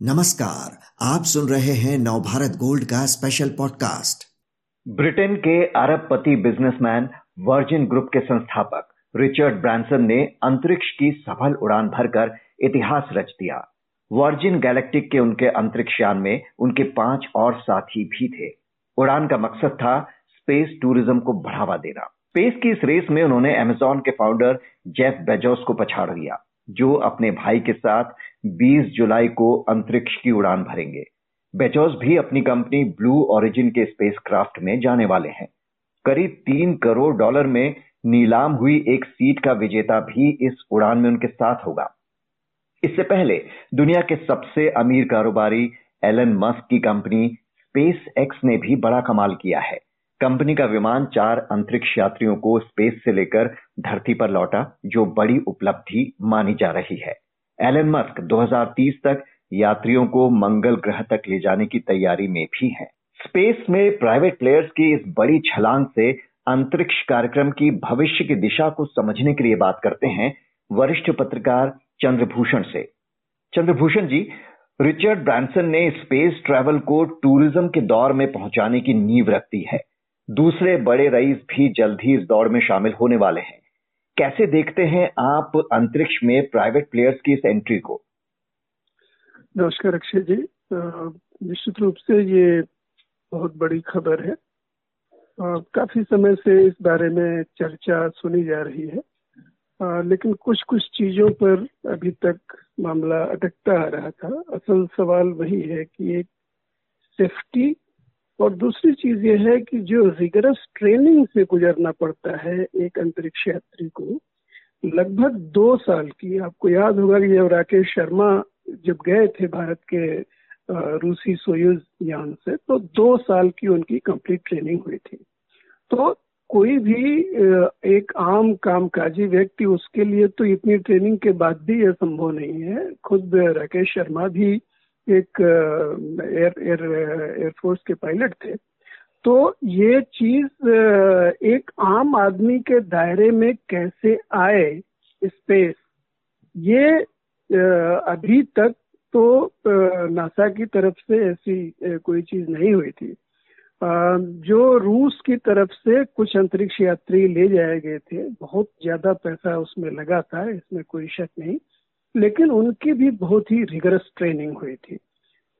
नमस्कार, आप सुन रहे हैं नवभारत गोल्ड का स्पेशल पॉडकास्ट ब्रिटेन के अरबपति बिजनेसमैन वर्जिन ग्रुप के संस्थापक रिचर्ड ब्रांसन ने अंतरिक्ष की सफल उड़ान भरकर इतिहास रच दिया। वर्जिन गैलेक्टिक के उनके अंतरिक्ष यान में उनके पाँच और साथी भी थे। उड़ान का मकसद था स्पेस टूरिज़्म को बढ़ावा देना। स्पेस की इस रेस में उन्होंने अमेजोन के फाउंडर जेफ बेजोस को पछाड़ दिया जो अपने भाई के साथ 20 जुलाई को अंतरिक्ष की उड़ान भरेंगे। बेजोस भी अपनी कंपनी ब्लू ओरिजिन के स्पेस क्राफ्ट में जाने वाले हैं। करीब तीन करोड़ डॉलर में नीलाम हुई एक सीट का विजेता भी इस उड़ान में उनके साथ होगा। इससे पहले दुनिया के सबसे अमीर कारोबारी एलन मस्क की कंपनी स्पेस एक्स ने भी बड़ा कमाल किया है। कंपनी का विमान चार अंतरिक्ष यात्रियों को स्पेस से लेकर धरती पर लौटा, जो बड़ी उपलब्धि मानी जा रही है। एलन मस्क 2030 तक यात्रियों को मंगल ग्रह तक ले जाने की तैयारी में भी है। स्पेस में प्राइवेट प्लेयर्स की इस बड़ी छलांग से अंतरिक्ष कार्यक्रम की भविष्य की दिशा को समझने के लिए बात करते हैं वरिष्ठ पत्रकार चंद्रभूषण से। चंद्रभूषण जी, रिचर्ड ब्रांसन ने स्पेस ट्रैवल को टूरिज़्म के दौर में पहुँचाने की नींव रख दी है। दूसरे बड़े रईस भी जल्द ही इस दौड़ में शामिल होने वाले हैं। कैसे देखते हैं आप अंतरिक्ष में प्राइवेट प्लेयर्स की इस एंट्री को? नमस्कार अक्षय जी। निश्चित रूप से ये बहुत बड़ी खबर है। आ, काफ़ी समय से इस बारे में चर्चा सुनी जा रही है। आ, लेकिन कुछ कुछ चीज़ों पर अभी तक मामला अटकता आ रहा था। असल सवाल वही है कि एक सेफ्टी और दूसरी चीज़ ये है कि जो रिगरस ट्रेनिंग से गुजरना पड़ता है एक अंतरिक्ष यात्री को, लगभग दो साल की, आपको याद होगा कि जब राकेश शर्मा जब गए थे भारत के रूसी सोयूज यान से तो दो साल की उनकी कंप्लीट ट्रेनिंग हुई थी। तो कोई भी एक आम कामकाजी व्यक्ति उसके लिए तो इतनी ट्रेनिंग के बाद भी यह संभव नहीं है। खुद राकेश शर्मा भी एक एयर एयर एयरफोर्स के पायलट थे। तो ये चीज़ एक आम आदमी के दायरे में कैसे आए स्पेस ये अभी तक तो नासा की तरफ़ से ऐसी कोई चीज़ नहीं हुई थी। जो रूस की तरफ़ से कुछ अंतरिक्ष यात्री ले जाए गए थे, बहुत ज़्यादा पैसा उसमें लगा था, इसमें कोई शक नहीं। लेकिन उनकी भी बहुत ही रिगरस ट्रेनिंग हुई थी।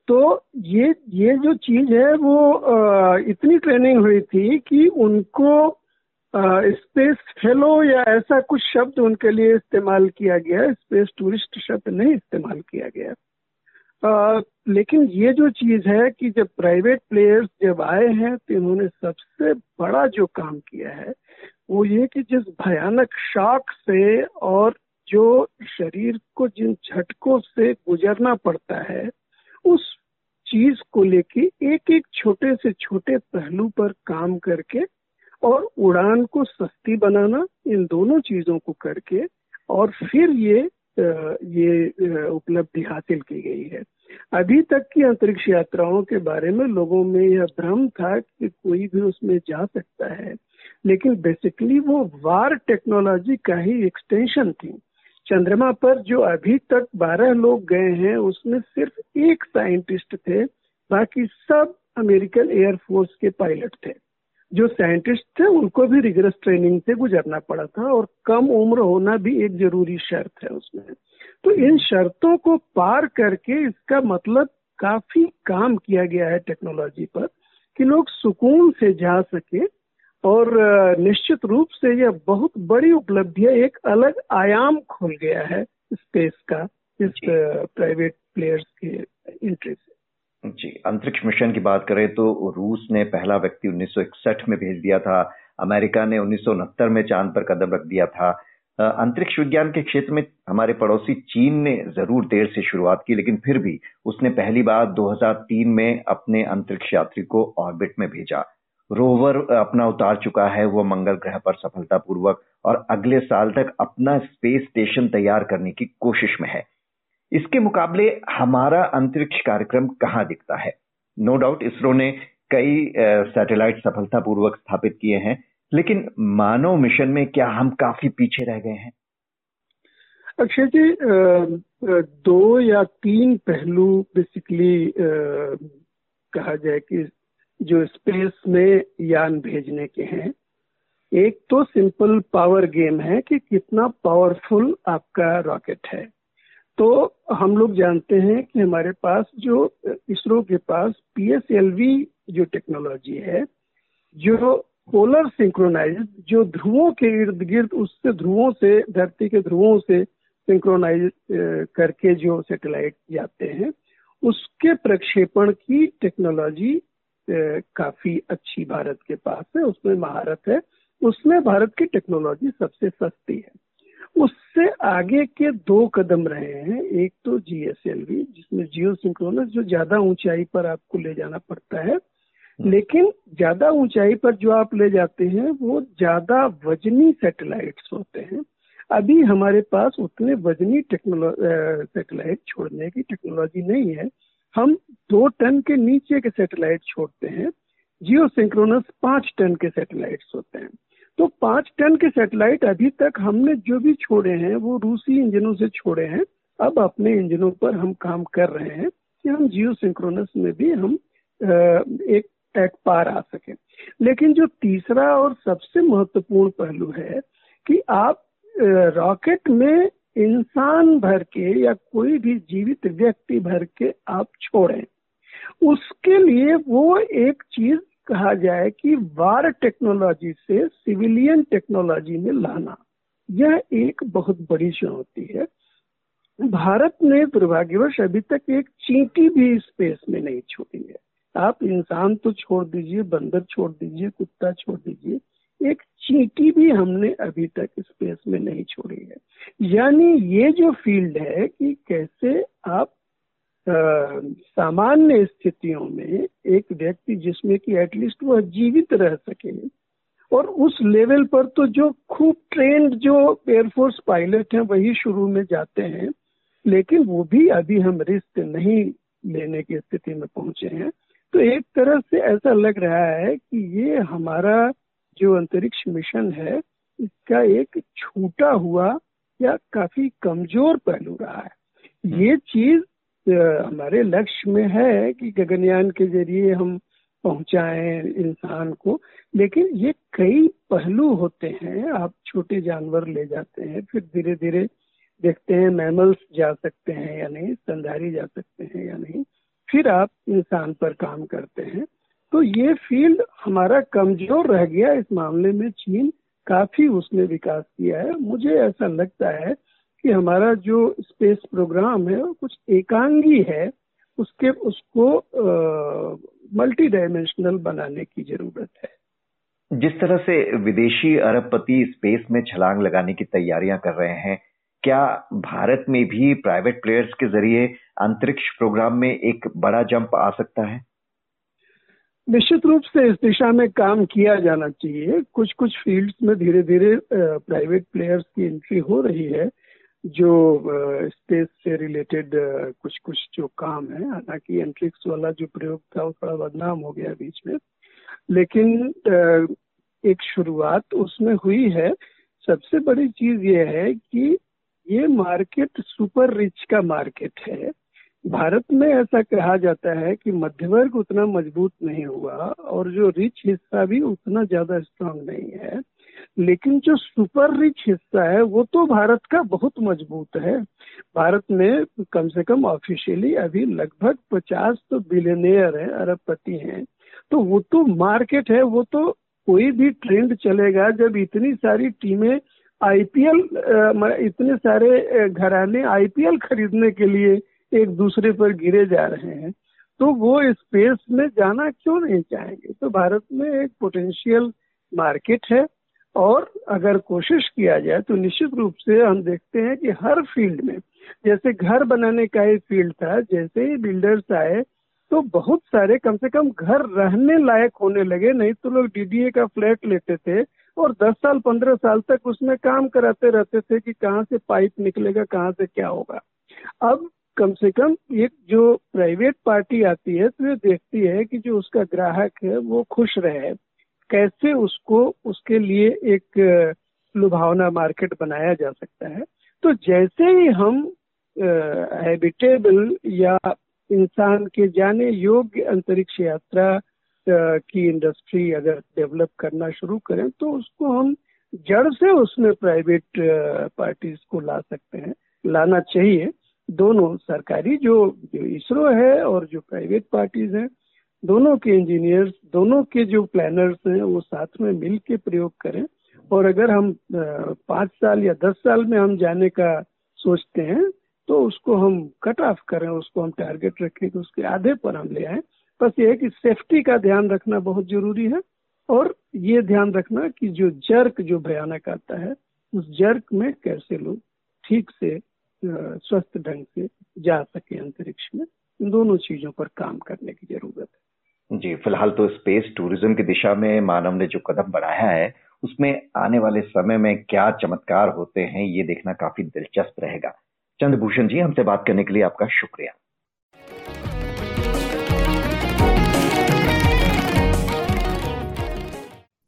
तो ये ये जो चीज़ है वो इतनी ट्रेनिंग हुई थी कि उनको स्पेस फेलो या ऐसा कुछ शब्द उनके लिए इस्तेमाल किया गया स्पेस टूरिस्ट शब्द नहीं इस्तेमाल किया गया। आ, लेकिन ये जो चीज़ है कि जब प्राइवेट प्लेयर्स जब आए हैं तो इन्होंने सबसे बड़ा जो काम किया है वो ये कि जिस भयानक शॉक से और जो शरीर को जिन झटकों से गुजरना पड़ता है, उस चीज़ को लेके एक एक छोटे से छोटे पहलू पर काम करके और उड़ान को सस्ती बनाना, इन दोनों चीज़ों को करके और फिर ये ये उपलब्धि हासिल की गई है। अभी तक की अंतरिक्ष यात्राओं के बारे में लोगों में यह भ्रम था कि कोई भी उसमें जा सकता है, लेकिन बेसिकली वो वार टेक्नोलॉजी का ही एक्सटेंशन थी। चंद्रमा पर जो अभी तक 12 लोग गए हैं, उसमें सिर्फ़ एक साइंटिस्ट थे, बाकी सब अमेरिकन एयरफोर्स के पायलट थे। जो साइंटिस्ट थे, उनको भी रिगरस ट्रेनिंग से गुजरना पड़ा था और कम उम्र होना भी एक ज़रूरी शर्त है उसमें। तो इन शर्तों को पार करके इसका मतलब काफ़ी काम किया गया है टेक्नोलॉजी पर, कि लोग सुकून से जा सके और निश्चित रूप से यह बहुत बड़ी उपलब्धि है एक अलग आयाम खुल गया है स्पेस का इस प्राइवेट प्लेयर्स के एंट्री से। जी अंतरिक्ष मिशन की बात करें तो रूस ने पहला व्यक्ति 1961 में भेज दिया था अमेरिका ने उन्नीस सौ उनहत्तर में चाँद पर कदम रख दिया था। अंतरिक्ष विज्ञान के क्षेत्र में हमारे पड़ोसी चीन ने ज़रूर देर से शुरुआत की लेकिन फिर भी उसने पहली बार 2003 में अपने अंतरिक्ष यात्री को ऑर्बिट में भेजा। रोवर अपना उतार चुका है वो मंगल ग्रह पर सफलतापूर्वक और अगले साल तक अपना स्पेस स्टेशन तैयार करने की कोशिश में है। इसके मुकाबले हमारा अंतरिक्ष कार्यक्रम कहाँ दिखता है? नो डाउट इसरो ने कई सैटेलाइट सफलतापूर्वक स्थापित किए हैं, लेकिन मानव मिशन में क्या हम काफ़ी पीछे रह गए हैं? अक्षय जी दो या तीन पहलू बेसिकली कहा जाए कि जो स्पेस में यान भेजने के हैं। एक तो सिंपल पावर गेम है कि कितना पावरफुल आपका रॉकेट है। तो हम लोग जानते हैं कि हमारे पास जो, इसरो के पास पीएसएलवी जो टेक्नोलॉजी है, जो पोलर सिंक्रोनाइज जो ध्रुवों के इर्द गिर्द, उससे ध्रुवों से, धरती के ध्रुवों से सिंक्रोनाइज करके जो सैटेलाइट जाते हैं, उसके प्रक्षेपण की टेक्नोलॉजी काफ़ी अच्छी भारत के पास है उसमें महारत है। उसमें भारत की टेक्नोलॉजी सबसे सस्ती है। उससे आगे के दो कदम रहे हैं। एक तो जीएसएलवी जिसमें जियो सिंक्रोनस जो ज़्यादा ऊंचाई पर आपको ले जाना पड़ता है। हम्म। लेकिन ज़्यादा ऊंचाई पर जो आप ले जाते हैं वो ज़्यादा वजनी सैटेलाइट्स होते हैं। अभी हमारे पास उतने वजनी टेक्नोलॉजी सैटेलाइट छोड़ने की टेक्नोलॉजी नहीं है। हम दो टन के नीचे के सैटेलाइट छोड़ते हैं जियो सिंक्रोनस पाँच टन के सैटेलाइट्स होते हैं। तो पाँच टन के सैटेलाइट अभी तक हमने जो भी छोड़े हैं, वो रूसी इंजनों से छोड़े हैं। अब अपने इंजनों पर हम काम कर रहे हैं कि हम जियो सिंक्रोनस में भी हम एक एक पार आ सके। लेकिन जो तीसरा और सबसे महत्वपूर्ण पहलू है कि आप रॉकेट में इंसान भर के या कोई भी जीवित व्यक्ति भर के आप छोड़ें। उसके लिए वो एक चीज़ कहा जाए कि वार टेक्नोलॉजी से सिविलियन टेक्नोलॉजी में लाना। यह एक बहुत बड़ी चुनौती है। भारत ने दुर्भाग्यवश अभी तक एक चींटी भी स्पेस में नहीं छोड़ी है। आप इंसान तो छोड़ दीजिए, बंदर छोड़ दीजिए, कुत्ता छोड़ दीजिए एक चींटी भी हमने अभी तक स्पेस में नहीं छोड़ी है। यानी ये जो फ़ील्ड है कि कैसे आप सामान्य स्थितियों में एक व्यक्ति जिसमें कि एटलीस्ट वह जीवित रह सके, और उस लेवल पर तो जो खूब ट्रेंड जो एयरफोर्स पायलट हैं, वही शुरू में जाते हैं, लेकिन वो भी अभी हम रिस्क नहीं लेने की स्थिति में पहुँचे हैं। तो एक तरह से ऐसा लग रहा है कि ये हमारा जो अंतरिक्ष मिशन है इसका एक छूटा हुआ या काफ़ी कमज़ोर पहलू रहा है। ये चीज़ हमारे लक्ष्य में है कि गगनयान के ज़रिए हम पहुंचाएँ इंसान को लेकिन ये कई पहलू होते हैं आप छोटे जानवर ले जाते हैं फिर धीरे धीरे देखते हैं मैमल्स जा सकते हैं या नहीं स्तनधारी जा सकते हैं या नहीं फिर आप इंसान पर काम करते हैं। तो ये फ़ील्ड हमारा कमज़ोर रह गया इस मामले में चीन। काफ़ी उसने विकास किया है। मुझे ऐसा लगता है कि हमारा जो स्पेस प्रोग्राम है, वो कुछ एकांगी है। उसके, उसको मल्टी डायमेंशनल बनाने की ज़रूरत है। जिस तरह से विदेशी अरबपति स्पेस में छलांग लगाने की तैयारियाँ कर रहे हैं, क्या भारत में भी प्राइवेट प्लेयर्स के ज़रिए अंतरिक्ष प्रोग्राम में एक बड़ा जंप आ सकता है? निश्चित रूप से इस दिशा में काम किया जाना चाहिए। कुछ कुछ फील्ड्स में धीरे धीरे प्राइवेट प्लेयर्स की एंट्री हो रही है, जो स्पेस से रिलेटेड कुछ कुछ जो काम है, हालाँकि एंट्रिक्स वाला जो प्रयोग था, वो थोड़ा बदनाम हो गया बीच में। लेकिन एक शुरुआत उसमें हुई है। सबसे बड़ी चीज़ ये है कि ये मार्केट सुपर रिच का मार्केट है। भारत में ऐसा कहा जाता है कि मध्य वर्ग उतना मज़बूत नहीं हुआ और जो रिच हिस्सा भी उतना ज़्यादा स्ट्रांग नहीं है। लेकिन जो सुपर रिच हिस्सा है, वो तो भारत का बहुत मज़बूत है। भारत में कम से कम ऑफिशियली अभी लगभग पचास तो बिलियनियर है, अरबपति हैं। तो वो तो मार्केट है, वो तो कोई भी ट्रेंड चलेगा जब इतनी सारी टीमें आईपीएल इतने सारे घराने आईपीएल खरीदने के लिए एक दूसरे पर गिरे जा रहे हैं तो वो स्पेस में जाना क्यों नहीं चाहेंगे? तो भारत में एक पोटेंशियल मार्केट है और अगर कोशिश किया जाए तो निश्चित रूप से हम देखते हैं कि हर फ़ील्ड में, जैसे घर बनाने का एक फ़ील्ड था, जैसे ही बिल्डर्स आए तो बहुत सारे कम से कम घर रहने लायक होने लगे, नहीं तो लोग डीडीए का फ्लैट लेते थे और 10 साल 15 साल तक उसमें काम कराते रहते थे कि कहाँ से पाइप निकलेगा, कहाँ से क्या होगा। अब कम से कम एक जो प्राइवेट पार्टी आती है तो ये देखती है कि जो उसका ग्राहक है, वो खुश रहे कैसे उसको, उसके लिए एक लुभावना मार्केट बनाया जा सकता है? तो जैसे ही हम हैबिटेबल या इंसान के जाने योग्य अंतरिक्ष यात्रा की इंडस्ट्री अगर डेवलप करना शुरू करें तो उसको हम जड़ से उसमें प्राइवेट पार्टीज़ को ला सकते हैं, लाना चाहिए। दोनों सरकारी, जो इसरो है और जो प्राइवेट पार्टीज़ हैं, दोनों के इंजीनियर्स दोनों के जो प्लानर्स हैं, वो साथ में मिल के प्रयोग करें। और अगर हम पाँच साल या दस साल में हम जाने का सोचते हैं तो उसको हम कट ऑफ़ करें, उसको हम टारगेट रखें तो उसके आधे पर हम ले आए। बस ये है कि सेफ्टी का ध्यान रखना बहुत ज़रूरी है। और ये ध्यान रखना कि जो जर्क जो भयानक आता है, उस जर्क में कैसे लोग ठीक से स्वस्थ ढंग से जा सके अंतरिक्ष में। इन दोनों चीज़ों पर काम करने की ज़रूरत है। जी, फ़िलहाल तो स्पेस टूरिज़्म की दिशा में मानव ने जो कदम बढ़ाया है, उसमें आने वाले समय में क्या चमत्कार होते हैं, ये देखना काफ़ी दिलचस्प रहेगा। चंद्रभूषण जी, हमसे बात करने के लिए आपका शुक्रिया।